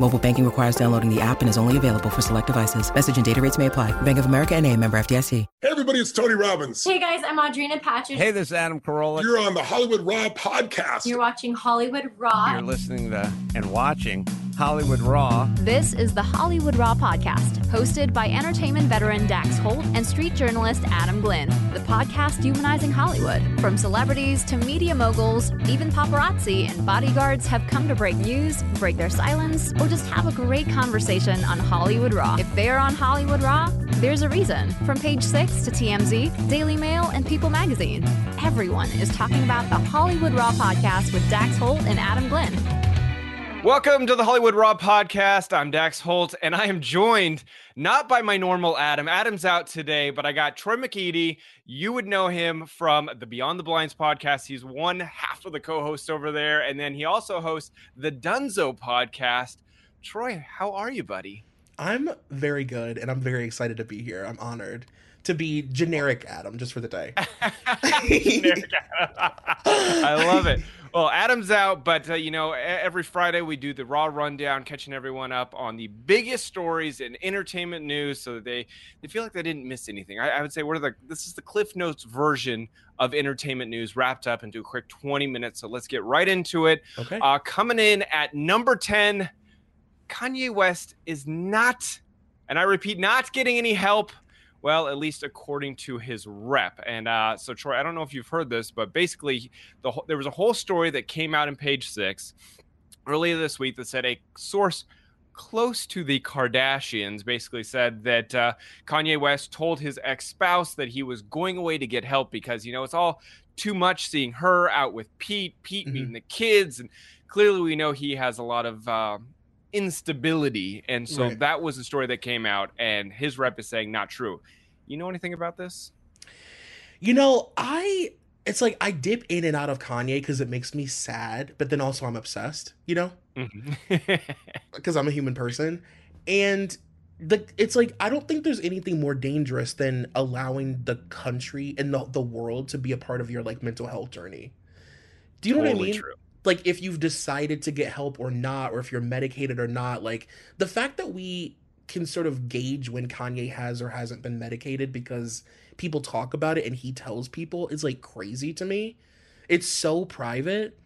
Mobile banking requires downloading the app and is only available for select devices. Message and data rates may apply. Bank of America and a member FDIC. Hey everybody, it's Tony Robbins. Hey guys, I'm Audrina Patridge. Hey, this is Adam Carolla. You're on the Hollywood Raw podcast. You're watching Hollywood Raw. You're listening to and watching Hollywood Raw. This is the Hollywood Raw podcast, hosted by entertainment veteran Dax Holt and street journalist Adam Glenn. The podcast humanizing Hollywood. From celebrities to media moguls, even paparazzi and bodyguards have come to break news, break their silence, or just have a great conversation on Hollywood Raw. If they're on Hollywood Raw, there's a reason. From page six to TMZ, Daily Mail, and People magazine, everyone is talking about the Hollywood Raw podcast with Dax Holt and Adam Glenn. Welcome to the Hollywood Raw podcast. I'm Dax Holt, and I am joined not by my normal Adam. Adam's out today, but I got Troy McEady. You would know him from the Beyond the Blinds podcast. He's one half of the co hosts over there. And then he also hosts the Dunzo podcast. Troy, how are you, buddy? I'm very good, and I'm very excited to be here. I'm honored to be generic Adam just for the day. I love it. Well, Adam's out, but uh, you know, every Friday we do the Raw rundown, catching everyone up on the biggest stories in entertainment news, so that they they feel like they didn't miss anything. I, I would say we're the this is the Cliff Notes version of entertainment news wrapped up into a quick 20 minutes. So let's get right into it. Okay. Uh, coming in at number 10, Kanye West is not, and I repeat, not getting any help well, at least according to his rep. And uh, so, Troy, I don't know if you've heard this, but basically, the there was a whole story that came out in Page Six earlier this week that said a source close to the Kardashians basically said that uh, Kanye West told his ex spouse that he was going away to get help because, you know, it's all too much seeing her out with Pete, Pete mm-hmm. meeting the kids. And clearly, we know he has a lot of. Uh, instability and so right. that was the story that came out and his rep is saying not true you know anything about this you know i it's like i dip in and out of kanye because it makes me sad but then also i'm obsessed you know because mm-hmm. i'm a human person and the it's like I don't think there's anything more dangerous than allowing the country and the, the world to be a part of your like mental health journey. Do you know totally what I mean? True like if you've decided to get help or not or if you're medicated or not like the fact that we can sort of gauge when Kanye has or hasn't been medicated because people talk about it and he tells people is like crazy to me. It's so private.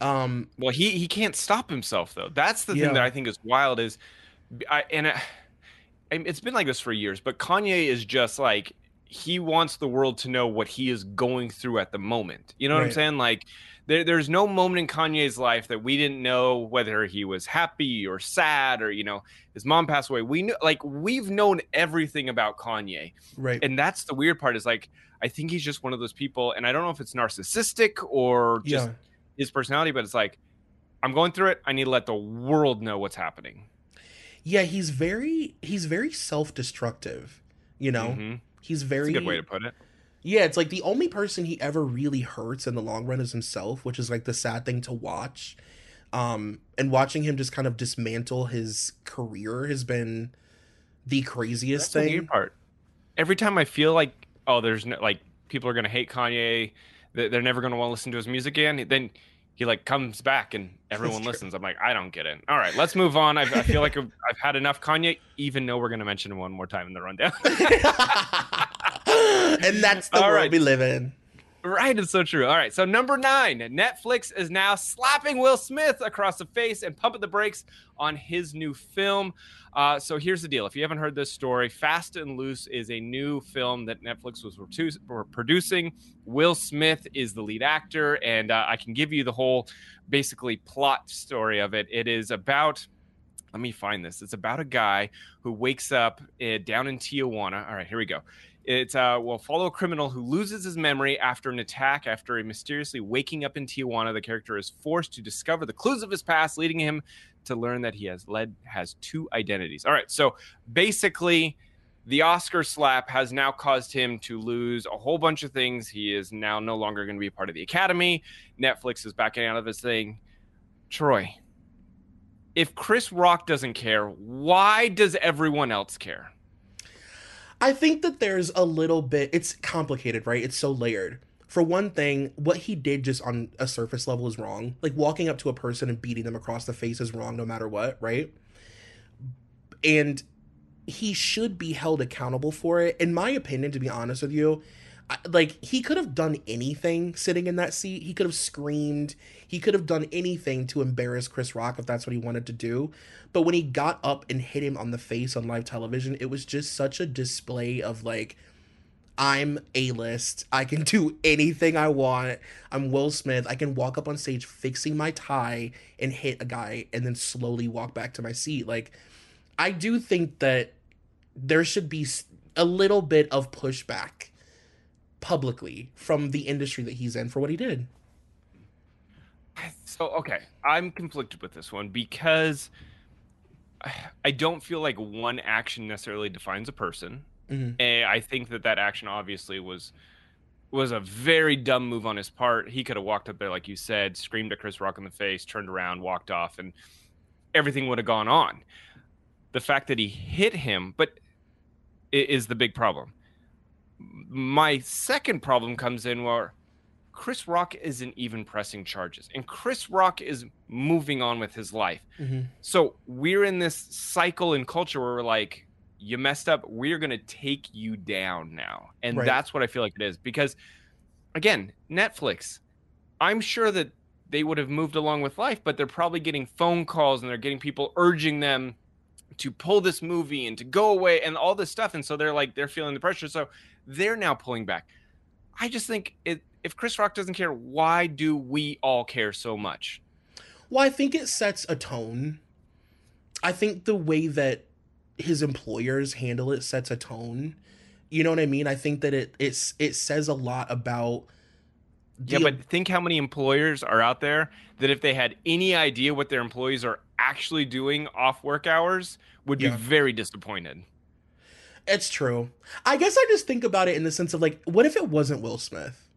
Um well he he can't stop himself though. That's the yeah. thing that I think is wild is I and I, it's been like this for years, but Kanye is just like he wants the world to know what he is going through at the moment. You know what right. I'm saying? Like there, there's no moment in Kanye's life that we didn't know whether he was happy or sad or you know his mom passed away. We knew like we've known everything about Kanye, right? And that's the weird part is like I think he's just one of those people, and I don't know if it's narcissistic or just yeah. his personality, but it's like I'm going through it. I need to let the world know what's happening. Yeah, he's very he's very self destructive. You know, mm-hmm. he's very that's a good way to put it yeah, it's like the only person he ever really hurts in the long run is himself, which is like the sad thing to watch. Um, and watching him just kind of dismantle his career has been the craziest That's thing. The part. Every time I feel like, oh, there's no like people are gonna hate Kanye, they're never gonna want to listen to his music again. Then he like comes back and everyone listens. I'm like, I don't get it. All right, let's move on. I've, i feel like I've, I've, had enough Kanye, even though we're gonna mention one more time in the rundown. and that's the All world right. we live in. Right, it's so true. All right, so number nine, Netflix is now slapping Will Smith across the face and pumping the brakes on his new film. Uh, so here's the deal: if you haven't heard this story, Fast and Loose is a new film that Netflix was producing. Will Smith is the lead actor, and uh, I can give you the whole, basically, plot story of it. It is about let me find this. It's about a guy who wakes up uh, down in Tijuana. All right, here we go. It's uh, will follow a criminal who loses his memory after an attack. After a mysteriously waking up in Tijuana, the character is forced to discover the clues of his past, leading him to learn that he has led has two identities. All right, so basically, the Oscar slap has now caused him to lose a whole bunch of things. He is now no longer going to be part of the Academy. Netflix is backing out of this thing. Troy, if Chris Rock doesn't care, why does everyone else care? I think that there's a little bit, it's complicated, right? It's so layered. For one thing, what he did just on a surface level is wrong. Like walking up to a person and beating them across the face is wrong no matter what, right? And he should be held accountable for it. In my opinion, to be honest with you, like he could have done anything sitting in that seat. He could have screamed. He could have done anything to embarrass Chris Rock if that's what he wanted to do. But when he got up and hit him on the face on live television, it was just such a display of like I'm A list. I can do anything I want. I'm Will Smith. I can walk up on stage fixing my tie and hit a guy and then slowly walk back to my seat. Like, I do think that there should be a little bit of pushback publicly from the industry that he's in for what he did. So, okay, I'm conflicted with this one because I don't feel like one action necessarily defines a person. Mm-hmm. I think that that action obviously was was a very dumb move on his part. He could have walked up there, like you said, screamed at Chris Rock in the face, turned around, walked off, and everything would have gone on. The fact that he hit him, but is the big problem. My second problem comes in where Chris Rock isn't even pressing charges, and Chris Rock is moving on with his life. Mm-hmm. So we're in this cycle in culture where we're like, you messed up. We're going to take you down now. And right. that's what I feel like it is. Because, again, Netflix, I'm sure that they would have moved along with life, but they're probably getting phone calls and they're getting people urging them to pull this movie and to go away and all this stuff. And so they're like, they're feeling the pressure. So they're now pulling back. I just think it, if Chris Rock doesn't care, why do we all care so much? Well, I think it sets a tone. I think the way that his employers handle it sets a tone. You know what I mean? I think that it it's it says a lot about yeah, but think how many employers are out there that if they had any idea what their employees are actually doing off work hours would be yeah. very disappointed. It's true. I guess I just think about it in the sense of like, what if it wasn't Will Smith?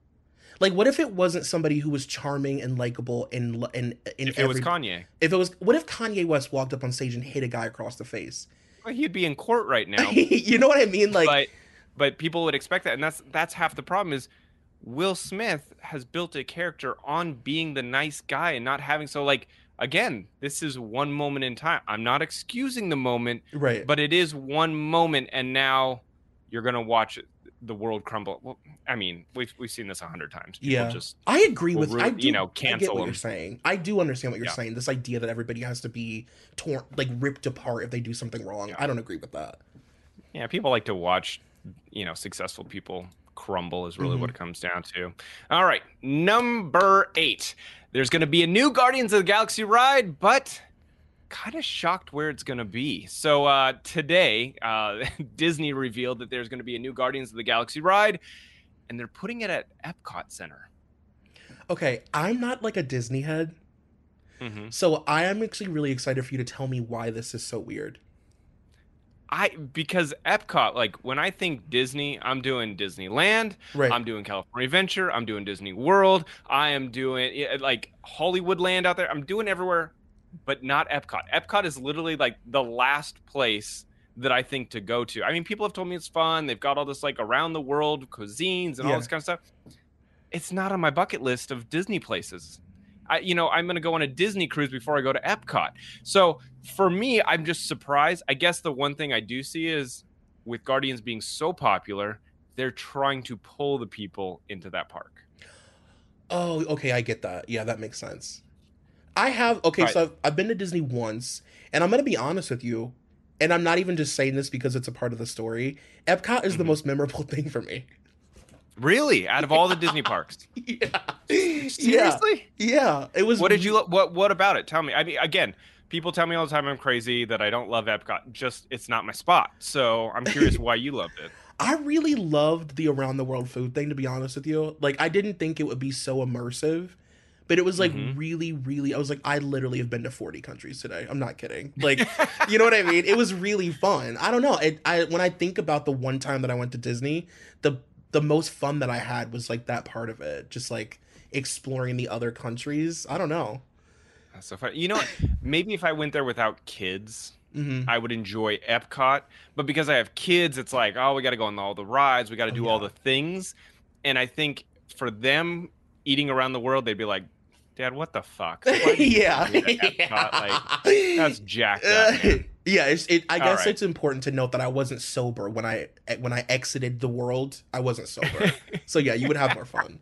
Like, what if it wasn't somebody who was charming and likable and and in if it was Kanye? If it was, what if Kanye West walked up on stage and hit a guy across the face? Well, he'd be in court right now. you know what I mean? Like, but but people would expect that, and that's that's half the problem. Is Will Smith has built a character on being the nice guy and not having so like again, this is one moment in time. I'm not excusing the moment, right? But it is one moment, and now you're gonna watch the world crumble. Well, I mean, we've we've seen this a hundred times. People yeah, just I agree with ruin, I do, you know cancel I get what them. you're saying. I do understand what you're yeah. saying. This idea that everybody has to be torn, like ripped apart if they do something wrong. Yeah. I don't agree with that. Yeah, people like to watch, you know, successful people crumble is really mm-hmm. what it comes down to. All right, number eight. There's going to be a new Guardians of the Galaxy ride, but kind of shocked where it's going to be. So uh, today, uh, Disney revealed that there's going to be a new Guardians of the Galaxy ride, and they're putting it at Epcot Center. Okay, I'm not like a Disney head, mm-hmm. so I am actually really excited for you to tell me why this is so weird. I because Epcot, like when I think Disney, I'm doing Disneyland, right. I'm doing California Adventure, I'm doing Disney World, I am doing uh, like Hollywood Land out there. I'm doing everywhere but not Epcot. Epcot is literally like the last place that I think to go to. I mean, people have told me it's fun. They've got all this like around the world cuisines and yeah. all this kind of stuff. It's not on my bucket list of Disney places. I, you know, I'm going to go on a Disney cruise before I go to Epcot. So for me, I'm just surprised. I guess the one thing I do see is with Guardians being so popular, they're trying to pull the people into that park. Oh, okay, I get that. Yeah, that makes sense. I have okay, right. so I've, I've been to Disney once, and I'm gonna be honest with you, and I'm not even just saying this because it's a part of the story. Epcot is mm-hmm. the most memorable thing for me. Really, out of all the Disney parks? yeah. Seriously? Yeah. yeah. It was. What did you? What What about it? Tell me. I mean, again, people tell me all the time I'm crazy that I don't love Epcot. Just it's not my spot. So I'm curious why you loved it. I really loved the around the world food thing. To be honest with you, like I didn't think it would be so immersive but it was like Mhm. really, really. I was like, I literally have been to 40 countries today. I'm not kidding. Like, you know what I mean? It was really fun. I don't know. It, I when I think about the one time that I went to Disney, the the most fun that I had was like that part of it, just like exploring the other countries. I don't know. That's so funny. You know what? Maybe if I went there without kids, hmm I would enjoy Epcot. But because I have kids, it's like, oh, we got to go on all the rides, we got to Oh, do all the things. And I think for them eating around the world, they'd be like, Dad, what the fuck? Why did you yeah, do that at Epcot? Like, that's jacked up. Uh, man. yeah, it's, it, I guess right. it's important to note that I wasn't sober when I when I exited the world. I wasn't sober, so yeah, you would have more fun.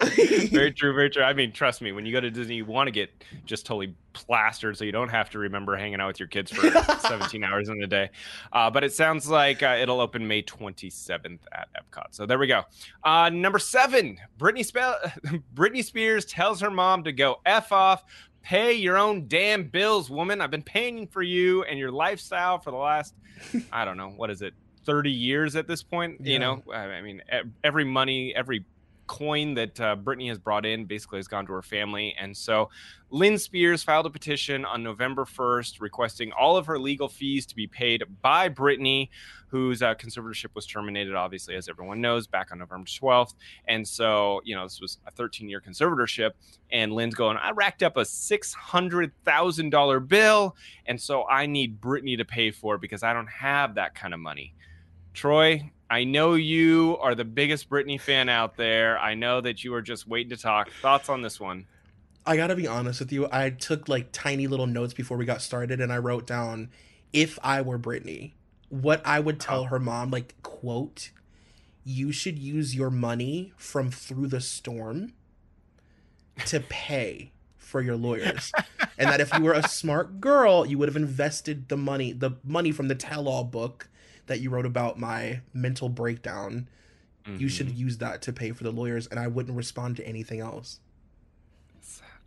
very true, very true. I mean, trust me, when you go to Disney, you want to get just totally plastered so you don't have to remember hanging out with your kids for 17 hours in a day. Uh, but it sounds like uh, it'll open May 27th at Epcot. So there we go. Uh, number seven, Britney, Spe- Britney Spears tells her mom to go F off. Pay your own damn bills, woman. I've been paying for you and your lifestyle for the last, I don't know, what is it, 30 years at this point? Yeah. You know, I mean, every money, every coin that uh, Britney has brought in basically has gone to her family. And so Lynne Spears filed a petition on November 1st requesting all of her legal fees to be paid by Britney, whose uh, conservatorship was terminated, obviously, as everyone knows, back on November 12th. And so, you know, this was a 13 year conservatorship. And Lynne's going, I racked up a $600,000 bill. And so I need Britney to pay for it because I don't have that kind of money. Troy, I know you are the biggest Britney fan out there. I know that you are just waiting to talk. Thoughts on this one? I gotta be honest with you. I took like tiny little notes before we got started, and I wrote down if I were Britney, what I would tell her mom, like quote, you should use your money from through the storm to pay for your lawyers. and that if you were a smart girl, you would have invested the money, the money from the tell-all book that you wrote about my mental breakdown. You should Mhm. use that to pay for the lawyers, and I wouldn't respond to anything else.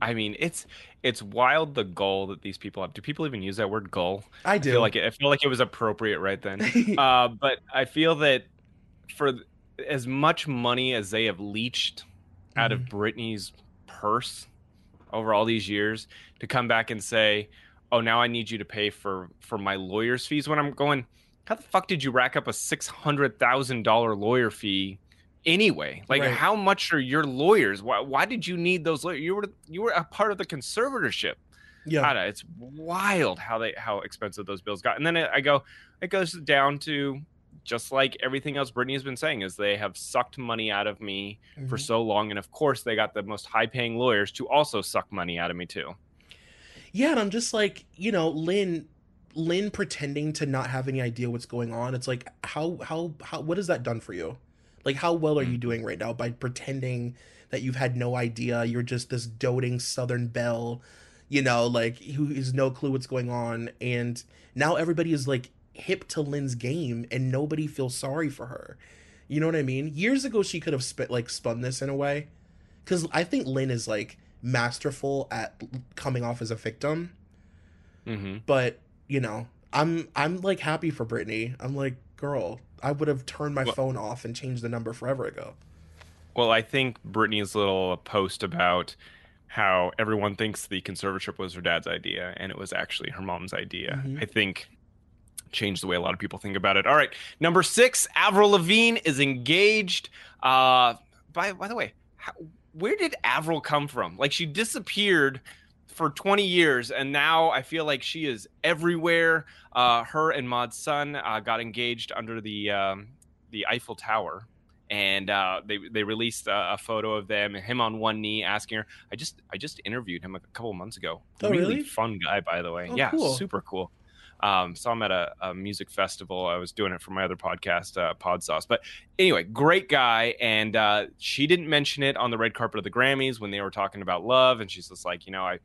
I mean, it's it's wild the goal that these people have. Do people even use that word goal? I I do. feel like it, I feel like it was appropriate right then. uh, but I feel that for as much money as they have leached out of Britney's purse over all these years, to come back and say, "Oh, now I need you to pay for for my lawyer's fees," when I'm going, how the fuck did you rack up a six hundred thousand dollar lawyer fee? Anyway, like Right. how much are your lawyers? Why, why did you need those lawyers? You were you were a part of the conservatorship. yeah. Know, it's wild how they how expensive those bills got. And then I go, it goes down to just like everything else Britney has been saying is they have sucked money out of me for Mhm. so long, and of course they got the most high paying lawyers to also suck money out of me too. Yeah, and I'm just like, you know, Lynne Lynne pretending to not have any idea what's going on. It's like how how how what has that done for you? Like how well are you Mhm. doing right now by pretending that you've had no idea, you're just this doting southern belle, you know, like who has no clue what's going on and now everybody is like hip to Lynne's game and nobody feels sorry for her. You know what I mean? Years ago she could have spit like spun this in a way cuz I think Lynne is like masterful at coming off as a victim Mm-hmm. but you know i'm i'm like happy for britney i'm like girl i would have turned my Well- phone off and changed the number forever ago Well, I think Britney's little post about how everyone thinks the conservatorship was her dad's idea and it was actually her mom's idea. Mhm. I think changed the way a lot of people think about it. All right, number six, Avril Lavigne is engaged. Uh, by by the way, how, where did Avril come from? Like she disappeared for 20 years and now I feel like she is everywhere. Uh, her and Mod Sun uh, got engaged under the um, the Eiffel Tower and uh, they they released a, a photo of them him on one knee asking her i just i just interviewed him a couple months ago Oh, really, really? fun guy by the way Oh, yeah cool. super cool um, saw him at a, a music festival i was doing it for my other podcast uh, pod sauce but anyway great guy and uh, she didn't mention it on the red carpet of the grammys when they were talking about love and she's just like you know i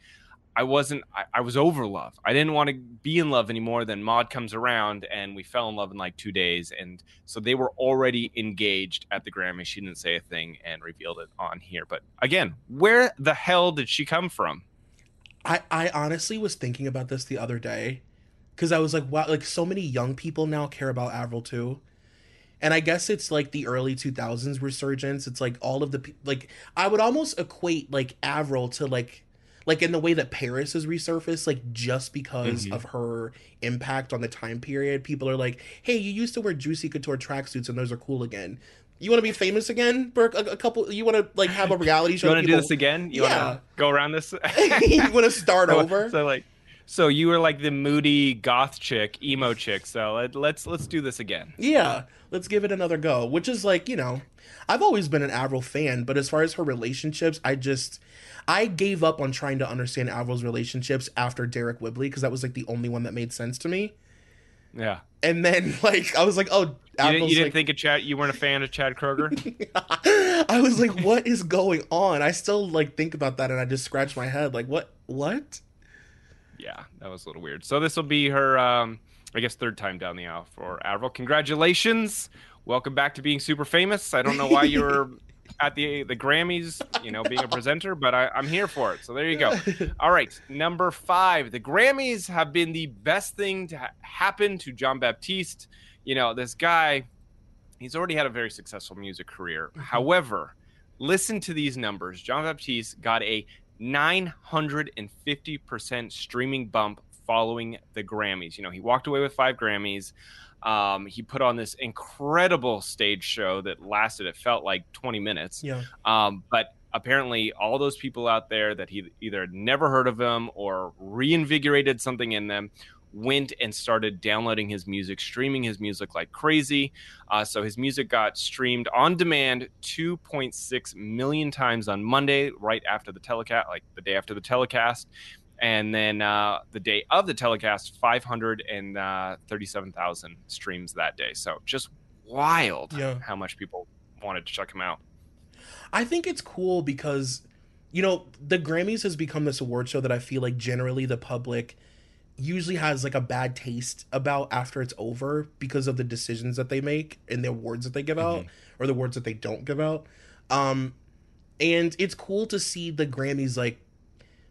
I wasn't. I, I was over love. I didn't want to be in love anymore. Then Mod comes around, and we fell in love in like two days. And so they were already engaged at the Grammy. She didn't say a thing and revealed it on here. But again, where the hell did she come from? i i honestly was thinking about this the other day because i was like wow like so many young people now care about avril too and I guess it's like the early 2000s resurgence. It's like all of the like I would almost equate like Avril to like like in the way that Paris has resurfaced, like just because Mhm. of her impact on the time period. People are like, "Hey, you used to wear juicy couture tracksuits, and those are cool again. You want to be famous again, Burke? A, a couple. You want to like have a reality show? You want to do this again? You Yeah. want to go around this? you want to start so, over? So like, so you were like the moody goth chick, emo chick. So let, let's let's do this again. Yeah, let's give it another go. Which is like, you know, I've always been an Avril fan, but as far as her relationships, I just I gave up on trying to understand Avril's relationships after Deryck Whibley because that was like the only one that made sense to me. Yeah. And then like I was like, oh, You didn't, you didn't like, think of Chad? You weren't a fan of Chad Kroeger? I was like, what is going on? I still like think about that and I just scratch my head like, what? What? Yeah, that was a little weird. So this will be her, um, I guess, third time down the aisle for Avril. Congratulations. Welcome back to being super famous. I don't know why you were at the the Grammys, you know, being a presenter, but I, I'm here for it. So there you go. All right, number five. The Grammys have been the best thing to ha- happen to Jon Batiste. You know, this guy, he's already had a very successful music career. However, listen to these numbers. Jon Batiste got a 950% streaming bump following the Grammys. You know, he walked away with five Grammys. Um, he put on this incredible stage show that lasted, it felt like 20 minutes. Yeah. Um, but apparently, all those people out there that he either had never heard of him or reinvigorated something in them went and started downloading his music, streaming his music like crazy. Uh, so his music got streamed on demand 2.6 million times on Monday, right after the telecast, like the day after the telecast. And then uh, the day of the telecast, 537,000 streams that day. So just wild Yeah. how much people wanted to check him out. I think it's cool because, you know, the Grammys has become this award show that I feel like generally the public usually has like a bad taste about after it's over because of the decisions that they make and the awards that they give out or the awards that they don't give out. Um, and it's cool to see the Grammys like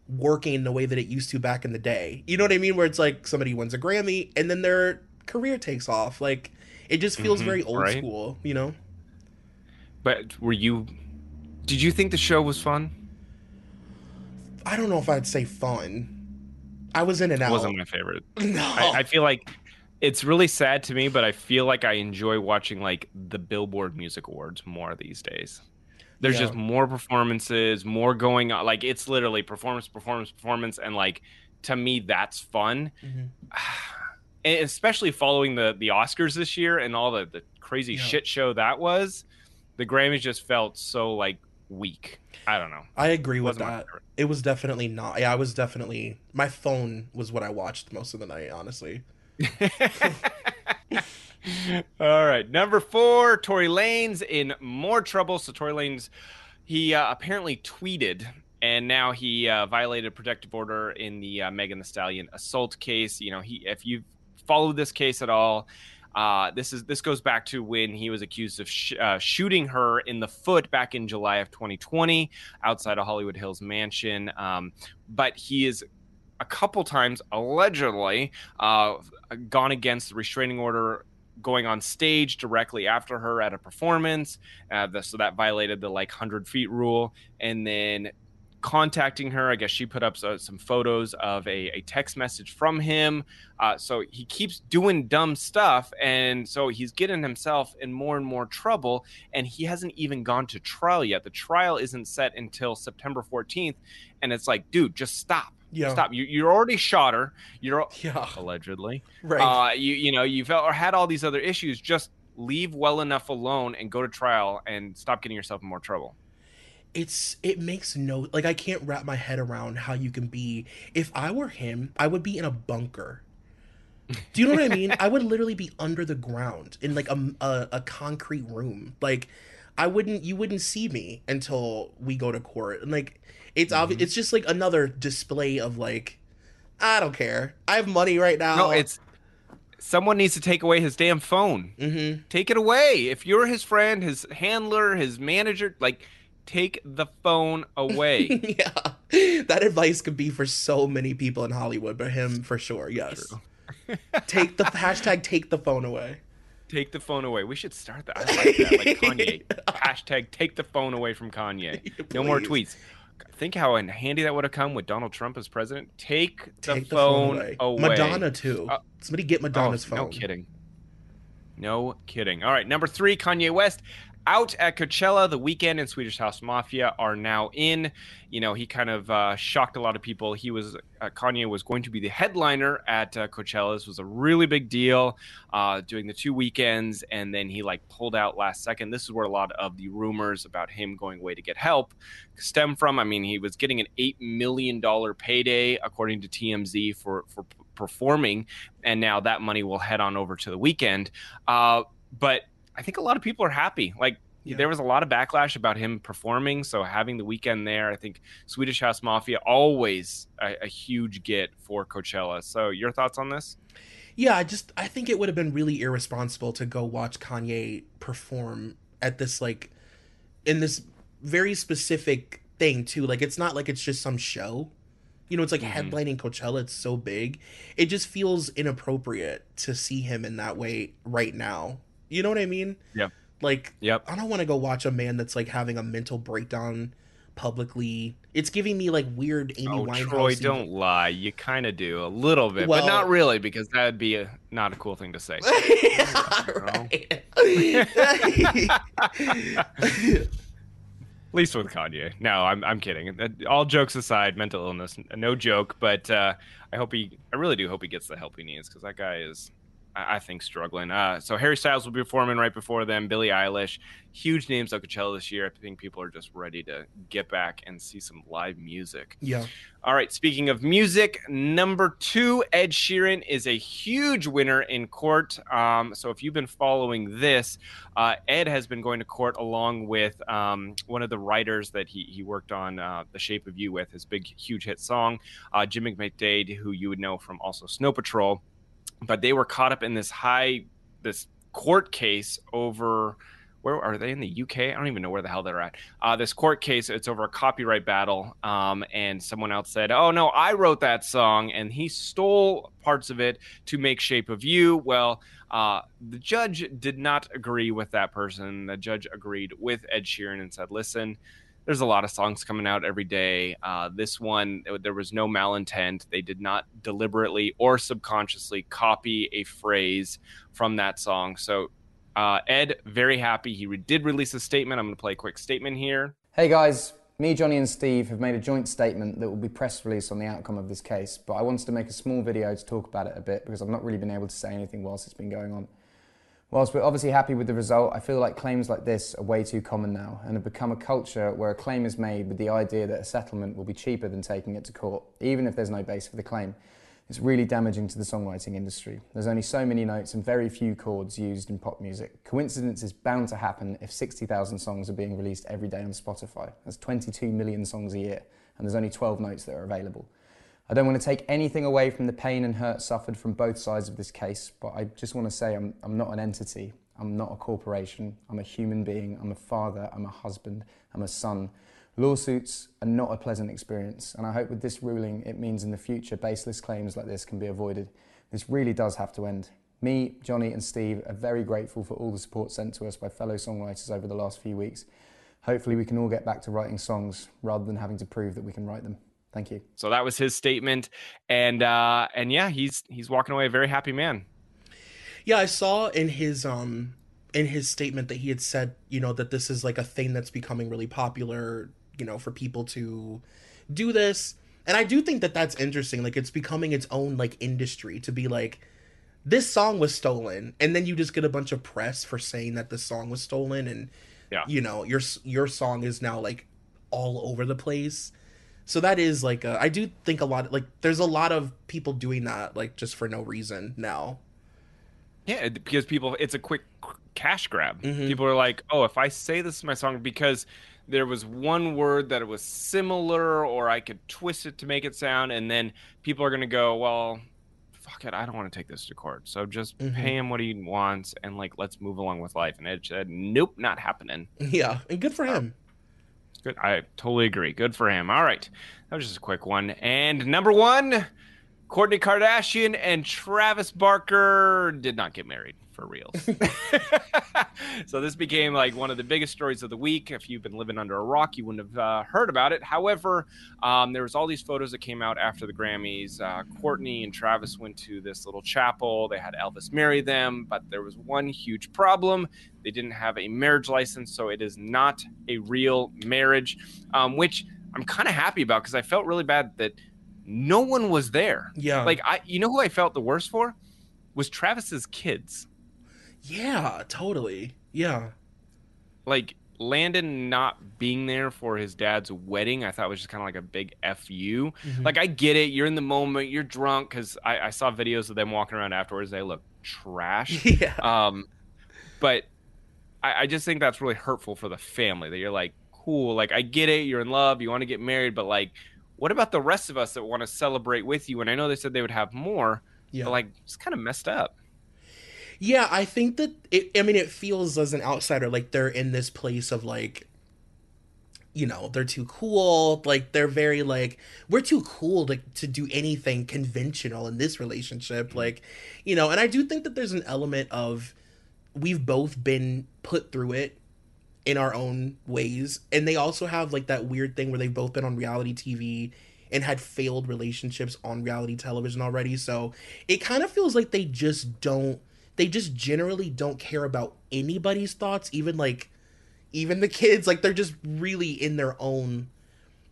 working the way that it used to back in the day. You know what I mean? Where it's like somebody wins a Grammy and then their career takes off. Like it just feels Mhm, very old right. school, you know? But were you? Did you think the show was fun? I don't know if I'd say fun. I was in and It out. wasn't my favorite. no. I, I feel like it's really sad to me, but I feel like I enjoy watching like the Billboard Music Awards more these days. There's Yeah. just more performances, more going on. Like it's literally performance, performance, performance, and like to me that's fun. Mhm. And especially following the the Oscars this year and all the the crazy Yeah. shit show that was. The Grammys just felt so like weak. I don't know. I agree with that. It was definitely not. Yeah, I was definitely. My phone was what I watched most of the night, honestly. All right, number four, Tory Lanez in more trouble. So Tory Lanez, he uh, apparently tweeted, and now he uh, violated protective order in the uh, Megan Thee Stallion assault case. You know, he if you followed this case at all, uh, this is this goes back to when he was accused of sh- uh, shooting her in the foot back in July of 2020 outside a Hollywood Hills mansion. Um, but he is a couple times allegedly uh, gone against the restraining order going on stage directly after her at a performance uh, the, so that violated the like 100 feet rule and then contacting her i guess she put up so, some photos of a, a text message from him uh, so he keeps doing dumb stuff and so he's getting himself in more and more trouble and he hasn't even gone to trial yet the trial isn't set until september 14th and it's like dude just stop Yeah. stop you, you're already shot her you're Yeah. allegedly Right. uh, you you know you've or had all these other issues. Just leave well enough alone and go to trial and stop getting yourself in more trouble. It's it makes no like I can't wrap my head around how you can be. If I were him, I would be in a bunker. Do you know what I mean? I would literally be under the ground in like a, a a concrete room. Like I wouldn't you wouldn't see me until we go to court. And like it's obvious it's just like another display of like I don't care. I have money right now. No, it's someone needs to take away his damn phone. mm-hmm. Take it away. If you're his friend, his handler, his manager, like take the phone away. yeah. That advice could be for so many people in Hollywood, but him for sure, yes. take the hashtag take the phone away. Take the phone away. We should start that. I like that. Like Kanye. Hashtag take the phone away from Kanye. No more tweets. Think how handy that would have come with Donald Trump as president. Take the, Take phone, away. Madonna too. Uh, Somebody get Madonna's Oh, phone. No kidding. No kidding. All right, number three, Kanye West. Out at Coachella, the Weeknd and Swedish House Mafia are now in. You know, he kind of uh, shocked a lot of people. He was uh, Kanye was going to be the headliner at uh, Coachella. This was a really big deal, uh, doing the two weekends, and then he like pulled out last second. This is where a lot of the rumors about him going away to get help stem from. I mean, he was getting an eight million dollar payday, according to TMZ, for for performing, and now that money will head on over to the Weeknd. Uh, but I think a lot of people are happy. Like Yeah. there was a lot of backlash about him performing, so having the Weeknd there, I think Swedish House Mafia always a, a huge get for Coachella. So your thoughts on this? Yeah, I just I think it would have been really irresponsible to go watch Kanye perform at this like in this very specific thing too. Like it's not like it's just some show. You know, it's like Mhm. headlining Coachella, it's so big. It just feels inappropriate to see him in that way right now. You know what I mean? Yep. Like Yep. I don't want to go watch a man that's like having a mental breakdown publicly. It's giving me like weird Amy Oh, Winehouse. Troy, don't lie. You kind of do a little bit, Well- but not really, because that'd be a, not a cool thing to say. At least with Kanye. No, I'm I'm kidding. All jokes aside, mental illness, no joke. But uh, I hope he, I really do hope he gets the help he needs because that guy is, I, I think, struggling. Uh, so Harry Styles will be performing right before them. Billie Eilish, huge names at Coachella this year. I think people are just ready to get back and see some live music. yeah. All right, speaking of music, number two, Ed Sheeran is a huge winner in court. Um, so if you've been following this, uh, Ed has been going to court along with um, one of the writers that he, he worked on uh, The Shape of You with, his big, huge hit song, uh, Jim McDaid, who you would know from also Snow Patrol. But they were caught up in this high, this court case over where are they in the UK? I don't even know where the hell they're at. Uh, this court case, it's over a copyright battle, um, and someone else said, "Oh no, I wrote that song," and he stole parts of it to make "Shape of You." Well, uh, the judge did not agree with that person. The judge agreed with Ed Sheeran and said, "Listen." There's a lot of songs coming out every day. Uh, this one, there was no malintent. They did not deliberately or subconsciously copy a phrase from that song. So uh, Ed, very happy. He re- did release a statement. I'm going to play a quick statement here. Hey guys, me, Johnny, and Steve have made a joint statement that will be press released on the outcome of this case, but I wanted to make a small video to talk about it a bit because I've not really been able to say anything whilst it's been going on. Whilst we're obviously happy with the result, I feel like claims like this are way too common now and have become a culture where a claim is made with the idea that a settlement will be cheaper than taking it to court, even if there's no base for the claim. It's really damaging to the songwriting industry. There's only so many notes and very few chords used in pop music. Coincidence is bound to happen if 60,000 songs are being released every day on Spotify. That's 22 million songs a year, and there's only 12 notes that are available. I don't want to take anything away from the pain and hurt suffered from both sides of this case, but I just want to say I'm, I'm not an entity. I'm not a corporation. I'm a human being. I'm a father. I'm a husband. I'm a son. Lawsuits are not a pleasant experience, and I hope with this ruling it means in the future baseless claims like this can be avoided. This really does have to end. Me, Johnny, and Steve are very grateful for all the support sent to us by fellow songwriters over the last few weeks. Hopefully, we can all get back to writing songs rather than having to prove that we can write them. Thank you. So that was his statement, and uh, and yeah, he's he's walking away a very happy man. Yeah, I saw in his um in his statement that he had said, you know, that this is like a thing that's becoming really popular, you know, for people to do this. And I do think that that's interesting. Like it's becoming its own like industry to be like this song was stolen and then you just get a bunch of press for saying that the song was stolen and Yeah. you know, your your song is now like all over the place. So that is like a, I do think a lot like there's a lot of people doing that like just for no reason now. Yeah, because people, it's a quick cash grab. Mhm. People are like, oh, if I say this is my song because there was one word that it was similar, or I could twist it to make it sound, and then people are gonna go, well, fuck it, I don't want to take this to court, so just Mhm. pay him what he wants, and like let's move along with life. And Ed said, nope, not happening. Yeah, and good for him. Good. I totally agree. Good for him. All right. That was just a quick one. And number one, Kourtney Kardashian and Travis Barker did not get married. For reals. so this became like one of the biggest stories of the week. If you've been living under a rock, you wouldn't have uh, heard about it. However, um, there was all these photos that came out after the Grammys. Uh, Kourtney and Travis went to this little chapel. They had Elvis marry them, but there was one huge problem. They didn't have a marriage license, so it is not a real marriage, um, which I'm kind of happy about because I felt really bad that no one was there. Yeah. Like I, you know who I felt the worst for was Travis's kids. Yeah, totally. Yeah. Like Landon not being there for his dad's wedding, I thought was just kind of like a big fu. Mhm. Like I get it, you're in the moment, you're drunk because I, I saw videos of them walking around afterwards. They look trash. Yeah. Um, but I, I just think that's really hurtful for the family that you're like, cool, like I get it, you're in love, you want to get married, but like, what about the rest of us that want to celebrate with you? And I know they said they would have more, Yeah. but like, it's kind of messed up. Yeah, I think that it I mean it feels as an outsider like they're in this place of like you know, they're too cool, like they're very like we're too cool to to do anything conventional in this relationship mm-hmm. like you know, and I do think that there's an element of we've both been put through it in our own ways and they also have like that weird thing where they've both been on reality TV and had failed relationships on reality television already so it kind of feels like they just don't they just generally don't care about anybody's thoughts even like even the kids. Like they're just really in their own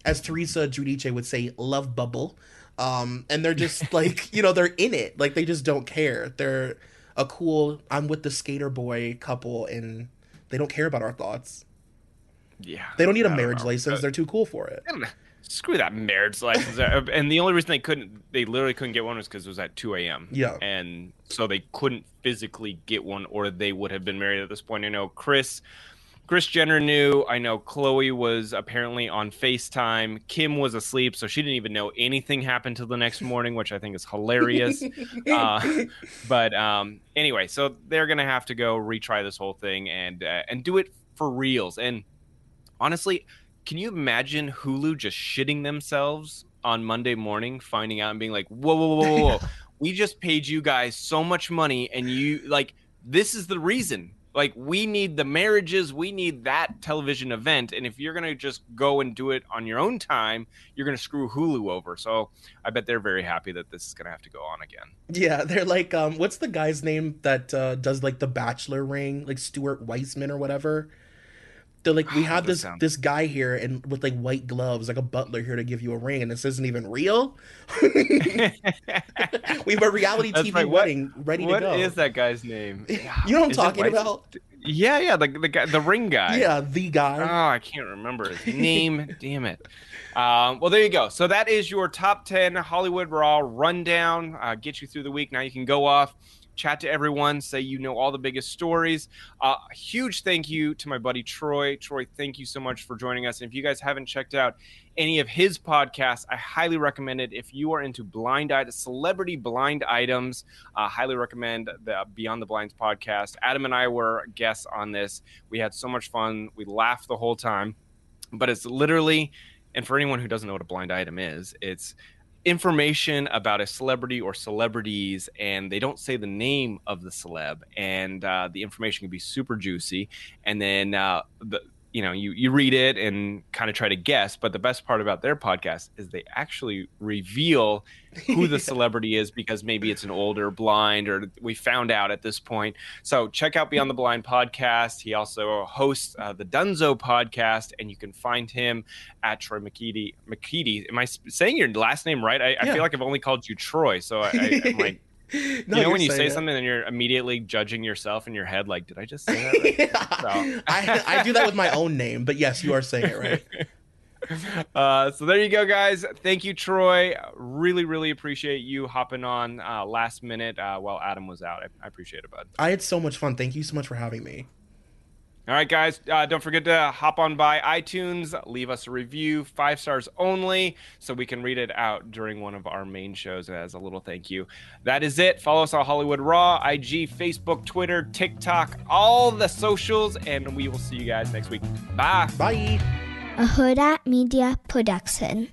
as teresa Giudice would say love bubble. Um and they're just like you know they're in it. Like they just don't care. They're a cool i'm with the skater boy couple and they don't care about our thoughts. Yeah. they don't need a marriage license. Uh, they're too cool for it. I don't know. Screw that marriage license. Uh, and the only reason they couldn't, they literally couldn't get one was because it was at 2 a.m. Yeah. And so they couldn't physically get one or they would have been married at this point. I know Kris. Kris Jenner knew. I know Khloe was apparently on FaceTime. Kim was asleep, so she didn't even know anything happened till the next morning, which I think is hilarious. uh, but um, anyway, so they're gonna have to go retry this whole thing and uh, and do it for reals. And honestly, can you imagine Hulu just shitting themselves on Monday morning, finding out and being like, "Whoa, whoa, whoa, whoa, whoa! we just paid you guys so much money, and you like this is the reason." Like we need the marriages, we need that television event, and if you're gonna just go and do it on your own time, you're gonna screw Hulu over. So I bet they're very happy that this is gonna have to go on again. yeah they're like um what's the guy's name that uh does like the bachelor ring like stuart weissman or whatever they're like we have this sounds- this guy here and with like white gloves like a butler here to give you a ring and this isn't even real we have a reality That's tv right. What- wedding ready What to go is that guy's name? you know what i'm Is talking about Yeah, yeah, the the guy, the ring guy. yeah the guy Oh, I can't remember his name. Damn it. Um, well, there you go. So that is your top ten Hollywood Raw rundown. Uh, get you through the week. Now you can go off, chat to everyone, say you know all the biggest stories. Uh, huge thank you to my buddy Troy. Troy, thank you so much for joining us. And if you guys haven't checked out any of his podcasts, I highly recommend it. If you are into blind items, celebrity blind items, uh, highly recommend the Beyond the Blinds podcast. Adam and I were guests on this. We had so much fun. We laughed the whole time. But it's literally, and for anyone who doesn't know what a blind item is, it's information about a celebrity or celebrities, and they don't say the name of the celeb, and uh, the information can be super juicy. And then uh, the you know you you read it and kind of try to guess. But the best part about their podcast is they actually reveal who the celebrity is because maybe it's an older blind or we found out at this point. So check out Beyond the Blind podcast. He also hosts uh, the Dunzo podcast, and you can find him at Troy McKeedy. McKeedy, am i saying your last name right? I, I feel like I've only called you Troy, so I, I, I'm like, No, you know, when you say something and you're immediately judging yourself in your head, like, did I just say that? Right? Yeah. I, I do that with my own name but yes you are saying it right Uh, so there you go, guys. Thank you, Troy. Really, really appreciate you hopping on uh, last minute uh, while Adam was out. I, I appreciate it, bud. i had so much fun thank you so much for having me All right, guys. Uh, don't forget to hop on by iTunes, leave us a review, five stars only, so we can read it out during one of our main shows as a little thank you. That is it. Follow us on Hollywood Raw, IG, Facebook, Twitter, TikTok, all the socials, and we will see you guys next week. Bye. bye a Huda Media Production.